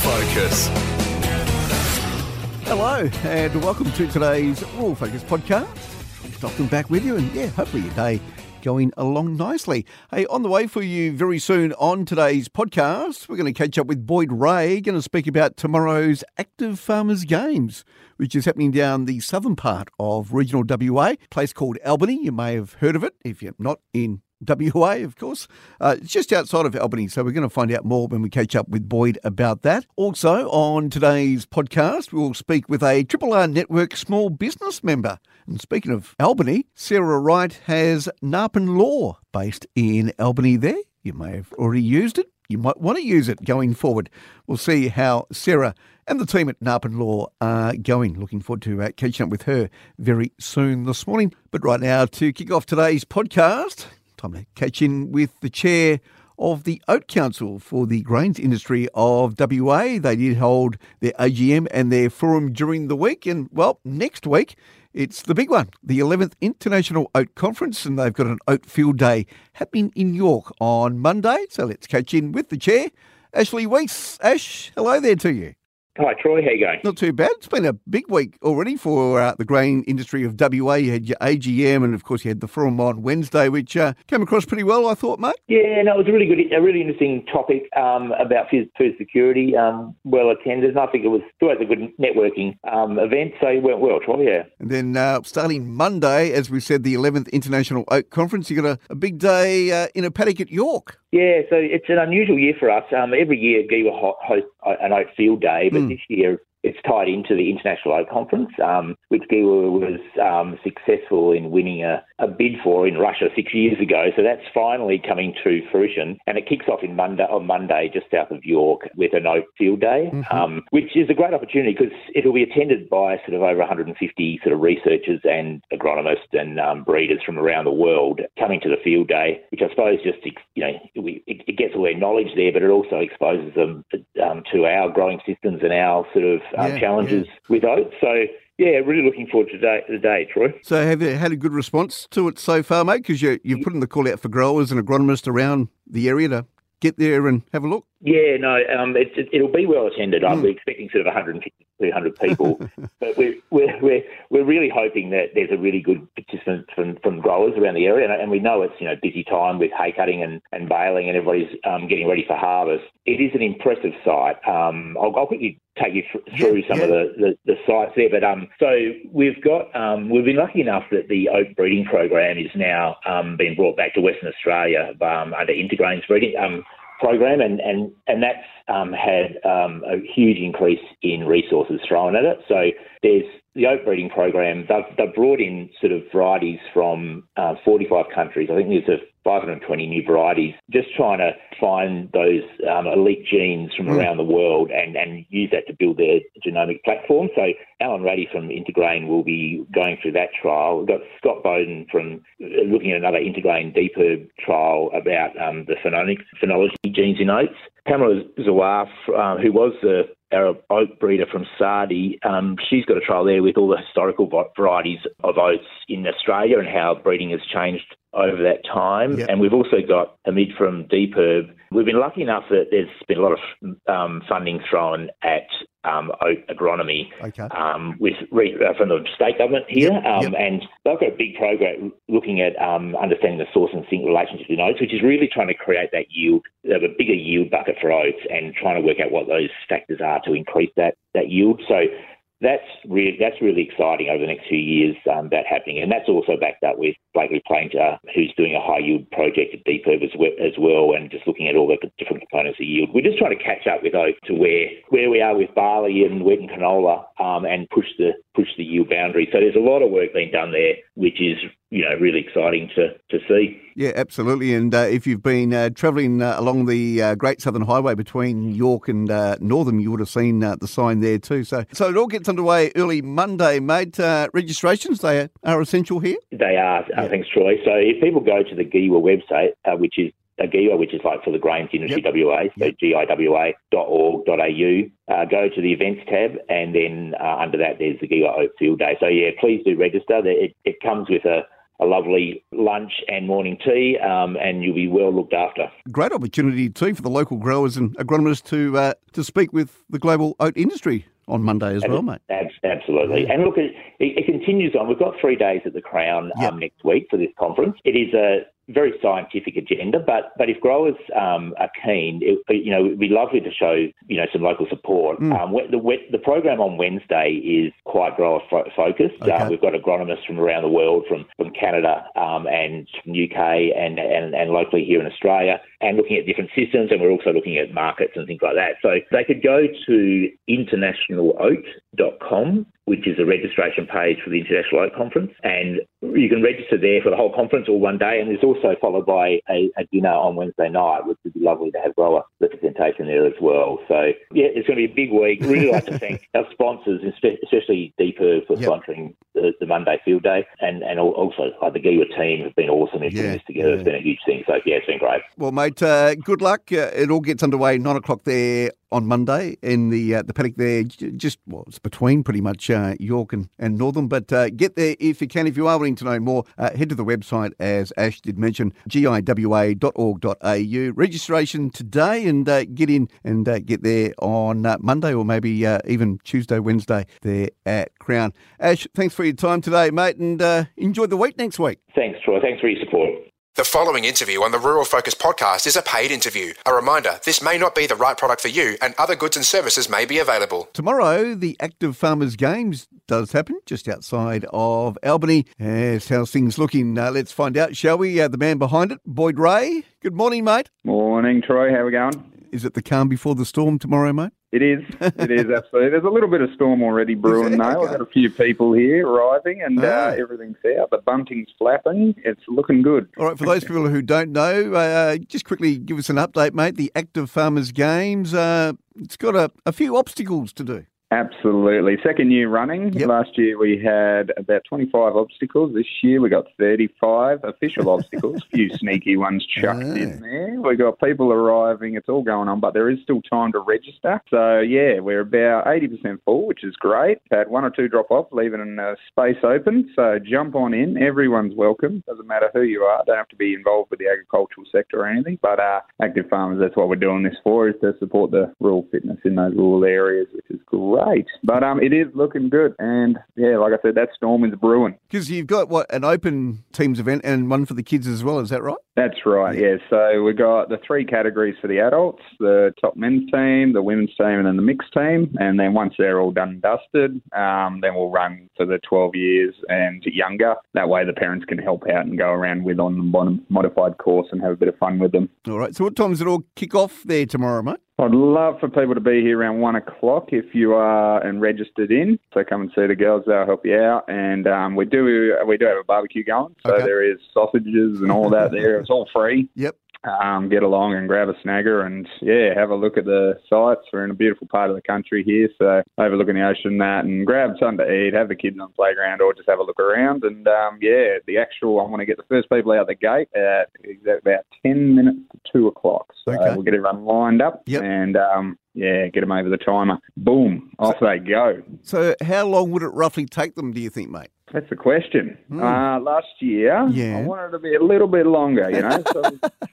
Focus. Hello, and welcome to today's Rural Focus podcast. Stockton back with you, and yeah, hopefully your day going along nicely. Hey, on the way for you very soon on today's podcast, we're going to catch up with Boyd Ray, going to speak about tomorrow's Active Farmers Games, which is happening down the southern part of regional WA, place called Albany. You may have heard of it if you're not in WA, of course. Uh, just outside of Albany, so we're going to find out more when we catch up with Boyd about that. Also, on today's podcast, we'll speak with a Triple R Network small business member. And speaking of Albany, Sarah Wright has Narpin Law based in Albany there. You may have already used it. You might want to use it going forward. We'll see how Sarah and the team at Narpin Law are going. Looking forward to uh, catching up with her very soon this morning. But right now, to kick off today's podcast, Time to catch in with the chair of the Oat Council for the grains industry of WA. They did hold their AGM and their forum during the week. And, well, next week, it's the big one, the 11th International Oat Conference, and they've got an Oat Field Day happening in York on Monday. So let's catch in with the chair, Ashley Weeks. Ash, hello there to you. Hi, Troy. How you going? Not too bad. It's been a big week already for uh, the grain industry of WA. You had your AGM, and of course, you had the forum on Wednesday, which uh, came across pretty well, I thought, mate. Yeah, no, it was a really good, a really interesting topic um, about food security. Um, well attended, and I think it was it was a good networking um, event. So it went well, Troy. Yeah. And then uh, starting Monday, as we said, the 11th International Oat Conference. You got a, a big day uh, in a paddock at York. Yeah, so it's an unusual year for us. Um, every year, GIWA hosts an oat field day, but mm. this year it's tied into the International Oat Conference, um, which GIWA was um, successful in winning a, a, bid for in Russia six years ago. So that's finally coming to fruition, and it kicks off in Monday on Monday, just south of York, with an oat field day, mm-hmm. um, which is a great opportunity because it'll be attended by sort of over 150 sort of researchers and agronomists and um, breeders from around the world coming to the field day, which I suppose just you know it, it gets all their knowledge there, but it also exposes them um, to our growing systems and our sort of um, yeah, challenges yeah. with oats. So yeah, really looking forward to the day, Troy. So have you had a good response to it so far, mate? Because you, you've put in the call out for growers and agronomists around the area to get there and have a look. Yeah, no, um, it, will be well attended. I'm mm. expecting sort of 150 200 people, but we're, we're, we're, we're really hoping that there's a really good participant from, from growers around the area, and, and we know it's you know busy time with hay cutting and, and baling, and everybody's um, getting ready for harvest. It is an impressive site. Um, I'll, I'll quickly take you through some yeah. of the, the, the, sites there, but um, so we've got um, we've been lucky enough that the oat breeding program is now um, being brought back to Western Australia um, under Intergrains breeding. Um, program, and and and that's um, had um, a huge increase in resources thrown at it. So there's the oat breeding program. They've, they've brought in sort of varieties from uh, 45 countries. I think there's a 520 new varieties, just trying to find those um, elite genes from mm. around the world and, and use that to build their genomic platform. So Alan Ruddy from Intergrain will be going through that trial. We've got Scott Bowden from uh, looking at another Intergrain DPIRD trial about um, the phenolic, phenology genes in oats. Pamela Zwer, uh, who was the Arab oat breeder from SARDI, um, she's got a trial there with all the historical varieties of oats in Australia and how breeding has changed over that time. Yep. And we've also got Hamid from DPIRD. We've been lucky enough that there's been a lot of um, funding thrown at um, oat agronomy okay. um, with uh, from the state government here, yep. Um, yep. and they've got a big program looking at um, understanding the source and sink relationship in oats, which is really trying to create that yield, they have a bigger yield bucket for oats, and trying to work out what those factors are to increase that that yield. So that's really that's really exciting over the next few years. Um, that happening, and that's also backed up with Blakely Paynter, who's doing a high yield project at as well, as well, and just looking at all the different components of yield. We're just trying to catch up with those to where where we are with barley and wheat and canola, um, and push the push the yield boundary. So there's a lot of work being done there, which is you know really exciting to to see. Yeah, absolutely. And uh, if you've been uh, travelling uh, along the uh, Great Southern Highway between York and uh, Northam, you would have seen uh, the sign there too. So, so it all gets underway early Monday, mate. registrations they are essential here. They are. Yeah. thanks, Troy. So if people go to the GIWA website, which is a GIWA, which is like for the grains industry yep. WA, so yep. giwa.org.au. Uh, go to the events tab, and then uh, under that there's the GIWA Oat Field Day. So yeah, please do register. It, it comes with a a lovely lunch and morning tea, um, and you'll be well looked after. Great opportunity too for the local growers and agronomists to uh, to speak with the global oat industry on Monday as well, mate. Absolutely. And look, it, it, continues on. We've got three days at the Crown yep. um, next week for this conference. It is a very scientific agenda, but but if growers um, are keen, it, you know, it'd be lovely to show you know some local support. Mm. Um, the the program on Wednesday is quite grower fo- focused. Okay. Uh, we've got agronomists from around the world, from from Canada um, and from UK and, and and locally here in Australia, and looking at different systems, and we're also looking at markets and things like that. So they could go to internationaloat.com which is a registration page for the International Oat Conference. And you can register there for the whole conference all one day. And there's also followed by a, a dinner on Wednesday night, which would be lovely to have grower representation there as well. So, yeah, it's going to be a big week. Really like to thank our sponsors, especially DPIRD for yep. sponsoring the, the, Monday field day. And, and also uh, the GIWA team have been awesome in putting yeah, this together. Yeah. It's been a huge thing. So, yeah, it's been great. Well, mate, uh, good luck. Uh, it all gets underway 9 o'clock there on Monday in the uh, the paddock there, just well, it's between pretty much uh, York and, and Northam. But uh, get there if you can. If you are wanting to know more, uh, head to the website, as Ash did mention, giwa.org.au. Registration today and uh, get in and uh, get there on Monday or maybe even Tuesday, Wednesday there at Crown. Ash, thanks for your time today, mate, and enjoy the week next week. Thanks, Troy. Thanks for your support. The following interview on the Rural Focus podcast is a paid interview. A reminder this may not be the right product for you, and other goods and services may be available. Tomorrow, the Active Farmers Games does happen just outside of Albany. Yes, how's things looking? Uh, let's find out, shall we? Uh, the man behind it, Boyd Ray. Good morning, mate. Morning, Troy. How are we going? Is it the calm before the storm tomorrow, mate? It is. It is absolutely. There's a little bit of storm already brewing now. I've got a few people here arriving, and uh, ah. everything's out. The bunting's flapping. It's looking good. All right. For those people who don't know, uh, just quickly give us an update, mate. The Active Farmers Games. Uh, it's got a, a few obstacles to do. Absolutely. Second year running. Yep. Last year we had about 25 obstacles. This year we got 35 official obstacles. A few sneaky ones chucked yeah. in there. We got people arriving. It's all going on, but there is still time to register. So, yeah, we're about 80% full, which is great. Had one or two drop off, leaving a space open. So, jump on in. Everyone's welcome. Doesn't matter who you are. Don't have to be involved with the agricultural sector or anything. But uh, active farmers, that's what we're doing this for, is to support the rural fitness in those rural areas, which is great great. But um, it is looking good. And yeah, like I said, that storm is brewing. Because you've got what an open teams event and one for the kids as well. Is that right? That's right. Yeah. So we've got the three categories for the adults: the top men's team, the women's team, and then the mixed team. And then once they're all done and dusted, um, then we'll run for the 12 years and younger. That way, the parents can help out and go around with on the modified course and have a bit of fun with them. All right. So what time does it all kick off there tomorrow, mate? I'd love for people to be here around one o'clock if you are and registered in. So come and see the girls; they'll help you out. And um, we do we do have a barbecue going, so okay. there is sausages and all that there. It's all free. Yep um, get along and grab a snagger and yeah, have a look at the sites. We're in a beautiful part of the country here, so overlooking the ocean that and grab something to eat, have the kids on the playground or just have a look around. And um, yeah, the actual I want to get the first people out the gate at about ten minutes to two o'clock. So okay. we'll get everyone lined up yep. and um, yeah, get them over the timer. Boom, off so, they go. So how long would it roughly take them? Do you think, mate? That's the question. Mm. Uh, last year, yeah. I wanted it to be a little bit longer. You know, so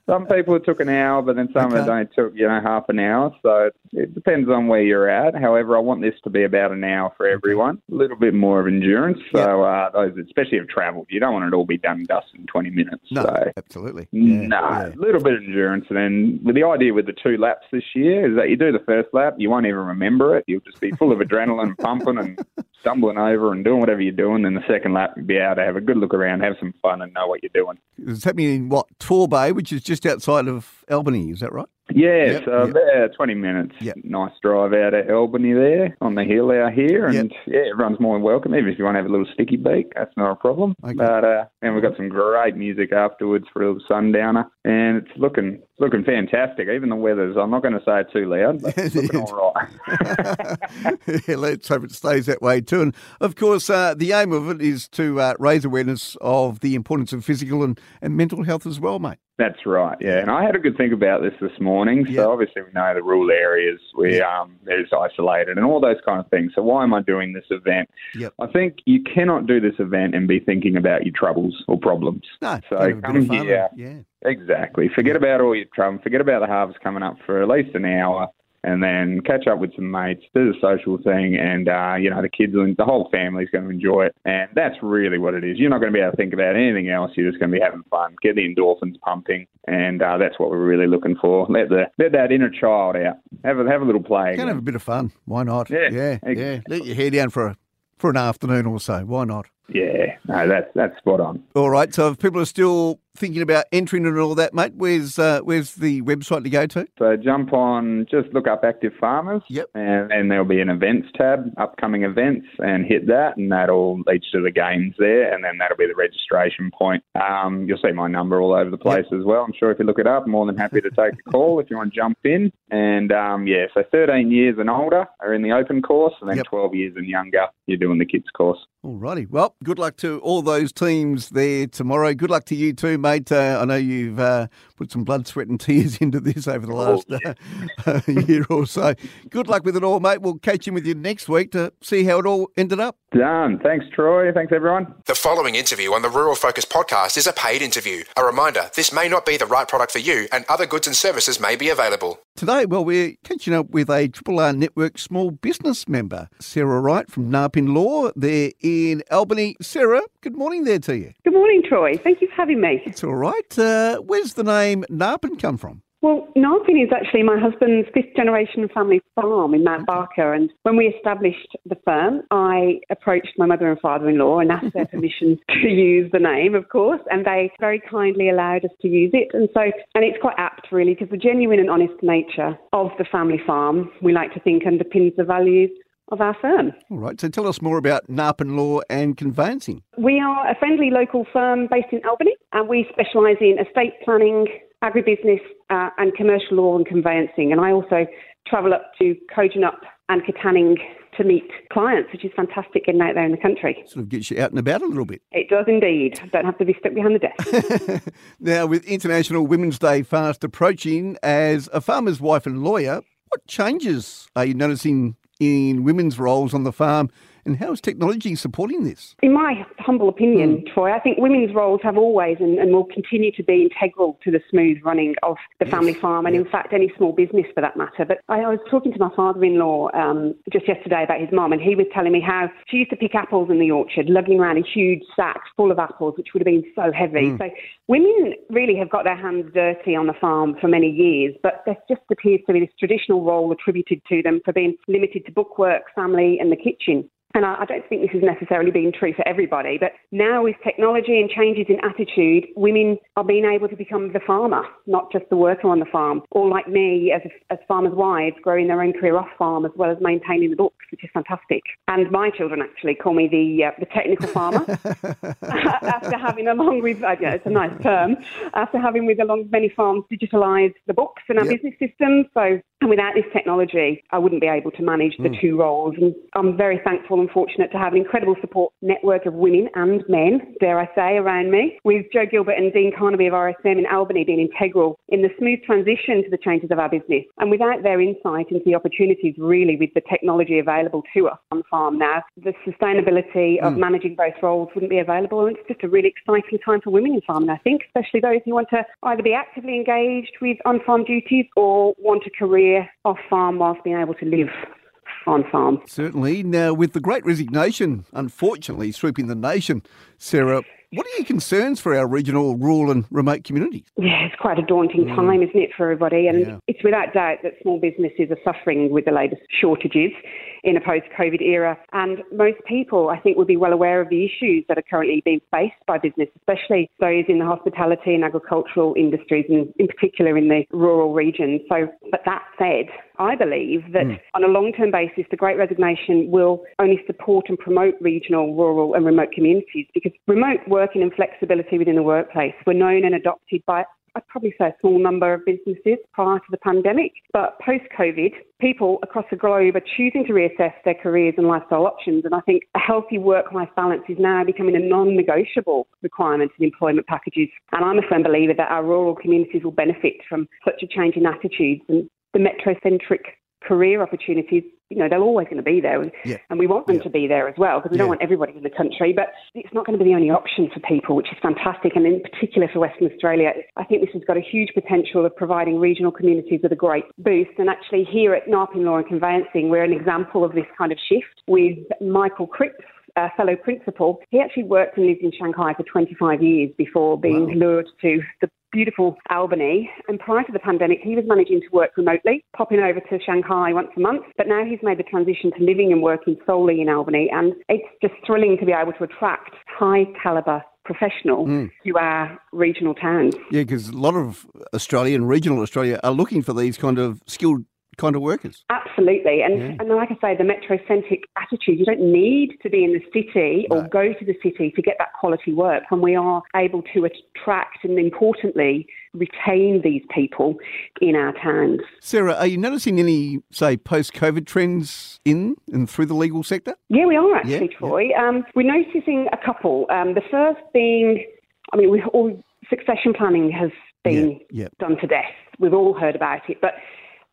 some people it took an hour, but then some okay. of it only took you know half an hour. So it depends on where you're at. However, I want this to be about an hour for everyone. A little bit more of endurance. So uh, those, especially if travelled, you don't want it all be done dust in 20 minutes. No, so, absolutely. Yeah, no, yeah. a little bit of endurance, and then with the idea with the two laps this year is that you do the first lap, you won't even remember it. You'll just be full of adrenaline, pumping and stumbling over and doing whatever you're doing. Then the second lap, you'll be able to have a good look around, have some fun, and know what you're doing. It's happening in what Torbay, which is just outside of Albany. Is that right? Yeah, yep, so yep. about 20 minutes. Yep. Nice drive out of Albany there on the hill out here. And yeah, everyone's more than welcome. Even if you want to have a little sticky beak, that's not a problem. Okay. But uh, And we've got some great music afterwards for a little sundowner. And it's looking looking fantastic. Even the weather's, I'm not going to say it too loud, but it's looking all right. yeah, let's hope it stays that way too. And of course, uh, the aim of it is to uh, raise awareness of the importance of physical and, and mental health as well, mate. That's right, yeah. And I had a good think about this this morning. So obviously we know the rural areas we um there's isolated and all those kind of things. So why am I doing this event? Yep. I think you cannot do this event and be thinking about your troubles or problems. No, So come here. Yeah. Exactly. Forget about all your trouble. Forget about the harvest coming up for at least an hour, and then catch up with some mates. Do the social thing, and uh, you know the kids, and the whole family's going to enjoy it. And that's really what it is. You're not going to be able to think about anything else. You're just going to be having fun, get the endorphins pumping, and uh, that's what we're really looking for. Let the let that inner child out. Have a have a little play. Can have a bit of fun. Why not? Yeah, yeah, yeah. Let your hair down for a for an afternoon or so. Why not? Yeah, no, that's that's spot on. All right. So if people are still thinking about entering and all that, mate, where's uh, where's the website to go to? So jump on, just look up Active Farmers. Yep. And then there'll be an events tab, upcoming events, and hit that, and that'll lead you to the games there, and then that'll be the registration point. Um, you'll see my number all over the place as well. I'm sure if you look it up, I'm more than happy to take a call if you want to jump in. And um, yeah, so 13 years and older are in the open course, and then Yep. 12 years and younger, you're doing the kids course. All righty. Well, good luck to all those teams there tomorrow. Good luck to you too, mate. Uh, I know you've uh, put some blood, sweat, and tears into this over the last uh, year or so. Good luck with it all, mate. We'll catch in with you next week to see how it all ended up. Done. Thanks, Troy. Thanks, everyone. The following interview on the Rural Focus podcast is a paid interview. A reminder this may not be the right product for you, and other goods and services may be available. Today, well, we're catching up with a Triple R Network small business member, Sarah Wright from Narpin Law. They're in Albany. Sarah, good morning there to you. Good morning, Troy. Thank you for having me. It's all right. Uh, where's the name Narpin come from? Well, Narpin is actually my husband's fifth generation family farm in Mount Barker. And when we established the firm, I approached my mother and father in law and asked their permission to use the name, of course. And they very kindly allowed us to use it. And so, and it's quite apt, really, because the genuine and honest nature of the family farm, we like to think, underpins the values of our firm. All right. So tell us more about Narpin Law and conveyancing. We are a friendly local firm based in Albany, and we specialise in estate planning, agribusiness, uh, and commercial law and conveyancing. And I also travel up to Kojonup and Katanning to meet clients, which is fantastic getting out there in the country. Sort of gets you out and about a little bit. It does indeed. Don't have to be stuck behind the desk. now, with International Women's Day fast approaching, as a farmer's wife and lawyer, what changes are you noticing in women's roles on the farm, and how is technology supporting this? In my humble opinion, Troy, I think women's roles have always and, and will continue to be integral to the smooth running of the family farm and, in fact, any small business for that matter. But I, I was talking to my father in law um, just yesterday about his mum, and he was telling me how she used to pick apples in the orchard, lugging around a huge sack full of apples, which would have been so heavy. So women really have got their hands dirty on the farm for many years, but there just appears to be this traditional role attributed to them for being limited to bookwork, family, and the kitchen. And I, don't think this has necessarily been true for everybody, but now with technology and changes in attitude, women are being able to become the farmer, not just the worker on the farm, or like me as, as farmers' wives, growing their own career off farm as well as maintaining the books, which is fantastic. And my children actually call me the uh, the technical farmer after having, along with, uh, yeah, it's a nice term, after having with along with many farms digitalised the books and our Yep. business systems. So, and without this technology, I wouldn't be able to manage the hmm. two roles. And I'm very thankful and fortunate to have an incredible support network of women and men, dare I say, around me, with Joe Gilbert and Dean Carnaby of RSM in Albany being integral in the smooth transition to the changes of our business. And without their insight into the opportunities really with the technology available to us on farm now, the sustainability hmm. of managing both roles wouldn't be available. And it's just a really exciting time for women in farming, I think, especially those who want to either be actively engaged with on farm duties or want a career off farm whilst being able to live on farm. Certainly. Now, with the great resignation, unfortunately, sweeping the nation, Sarah, what are your concerns for our regional, rural, and remote communities? Yeah, it's quite a daunting mm. time, isn't it, for everybody? And Yeah. it's without doubt that small businesses are suffering with the latest shortages in a post COVID era. And most people, I think, would be well aware of the issues that are currently being faced by business, especially those in the hospitality and agricultural industries, and in particular in the rural regions. So, but that said, I believe that hmm. on a long term basis, the Great Resignation will only support and promote regional, rural, and remote communities because remote working and flexibility within the workplace were known and adopted by I'd probably say a small number of businesses prior to the pandemic. But post COVID, people across the globe are choosing to reassess their careers and lifestyle options. And I think a healthy work life balance is now becoming a non negotiable requirement in employment packages. And I'm a firm believer that our rural communities will benefit from such a change in attitudes. And the metrocentric career opportunities, you know, they're always going to be there. Yeah. And we want them Yeah. to be there as well because we don't want everybody in the country. But it's not going to be the only option for people, which is fantastic. And in particular for Western Australia, I think this has got a huge potential of providing regional communities with a great boost. And actually, here at Narpin Law and Conveyancing, we're an example of this kind of shift with Michael Cripps. A fellow principal, he actually worked and lived in Shanghai for 25 years before being Wow. lured to the beautiful Albany. And prior to the pandemic, he was managing to work remotely, popping over to Shanghai once a month. But now he's made the transition to living and working solely in Albany. And it's just thrilling to be able to attract high caliber professionals Mm. to our regional towns. Yeah, because a lot of Australia and regional Australia are looking for these kind of skilled kind of workers. Absolutely. And, Yeah. and like I say, the metrocentric attitude, you don't need to be in the city or go to the city to get that quality work. When we are able to attract and importantly retain these people in our towns. Sarah, are you noticing any, say, post-COVID trends in and through the legal sector? Yeah, we are actually, Yeah, yeah. Troy. Um, we're noticing a couple. Um, the first being, I mean, we all succession planning has been Yeah, yeah. done to death. We've all heard about it, but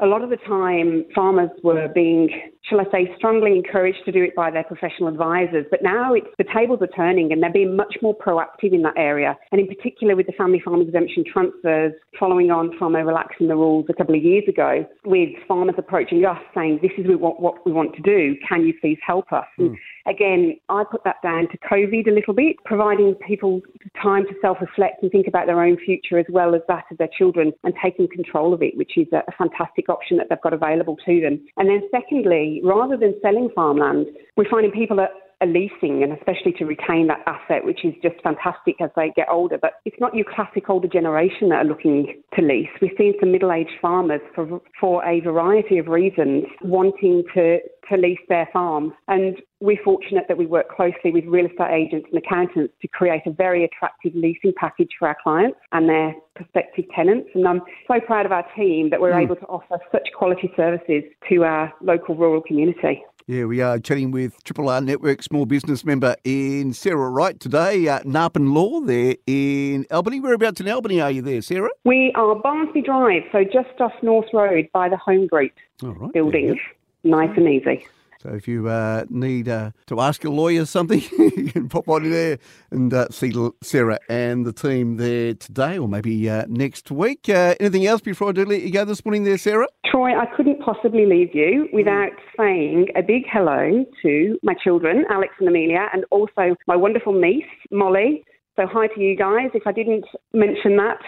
a lot of the time, farmers were being, shall I say, strongly encouraged to do it by their professional advisors. But now it's the tables are turning, and they're being much more proactive in that area. And in particular, with the family farm exemption transfers, following on from a relaxing the rules a couple of years ago, with farmers approaching us saying, "This is what, what we want to do. Can you please help us?" And hmm. Again, I put that down to COVID a little bit, providing people time to self-reflect and think about their own future as well as that of their children, and taking control of it, which is a, fantastic option that they've got available to them. And then secondly, rather than selling farmland, we're finding people are are leasing and especially to retain that asset, which is just fantastic as they get older. But it's not your classic older generation that are looking to lease. We've seen some middle-aged farmers for, for a variety of reasons wanting to, to lease their farm. And we're fortunate that we work closely with real estate agents and accountants to create a very attractive leasing package for our clients and their prospective tenants. And I'm so proud of our team that we're hmm. able to offer such quality services to our local rural community. Yeah, we are chatting with Triple R Network small business member in Sarah Wright today at Narpin Law there in Albany. Whereabouts in Albany are you there, Sarah? We are Barnsley Drive, so just off North Road by the Home Group right. building. Nice and easy. So if you uh, need uh, to ask a lawyer something, you can pop on in there and uh, see Sarah and the team there today or maybe uh, next week. Uh, anything else before I do let you go this morning there, Sarah? Troy, I couldn't possibly leave you without saying a big hello to my children, Alex and Amelia, and also my wonderful niece, Molly. So hi to you guys. If I didn't mention that,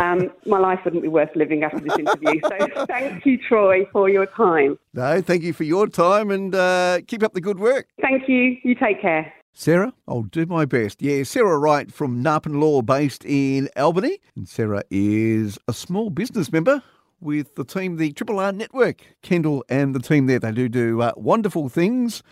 um, my life wouldn't be worth living after this interview. So thank you, Troy, for your time. No, thank you for your time and uh, keep up the good work. Thank you. You take care. Sarah, I'll do my best. Yeah, Sarah Wright from Narpin Law based in Albany. And Sarah is a small business member with the team, the Triple R Network. Kendall and the team there, they do do uh, wonderful things.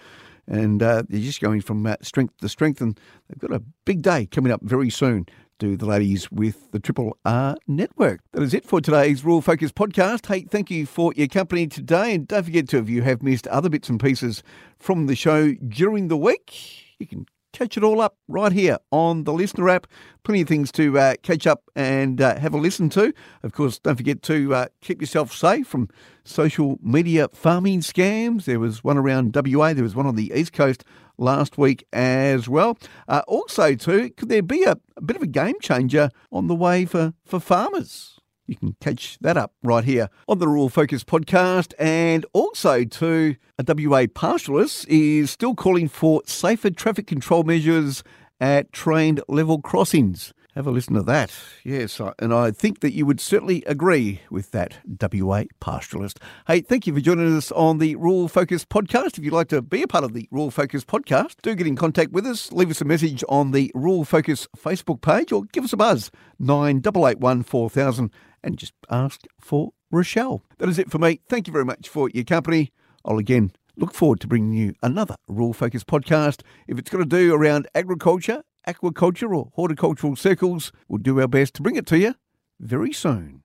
And uh, they're just going from uh, strength to strength. And they've got a big day coming up very soon. Do the ladies with the Triple R Network. That is it for today's Rural Focus podcast. Hey, thank you for your company today. And don't forget to, if you have missed other bits and pieces from the show during the week, you can catch it all up right here on the listener app. Plenty of things to uh, catch up and uh, have a listen to. Of course, don't forget to uh, keep yourself safe from social media farming scams. There was one around WA, there was one on the East Coast last week as well. Uh, also, too, could there be a, a bit of a game changer on the way for, for farmers? You can catch that up right here on the Rural Focus podcast. And also, to a WA pastoralist is still calling for safer traffic control measures at trained level crossings. Have a listen to that. Yes, and I think that you would certainly agree with that WA pastoralist. Hey, thank you for joining us on the Rural Focus podcast. If you'd like to be a part of the Rural Focus podcast, do get in contact with us. Leave us a message on the Rural Focus Facebook page or give us a buzz, 9881 4000, and just ask for Rochelle. That is it for me. Thank you very much for your company. I'll again look forward to bringing you another Rural Focus podcast. If it's got to do around agriculture, aquaculture, or horticultural circles, we'll do our best to bring it to you very soon.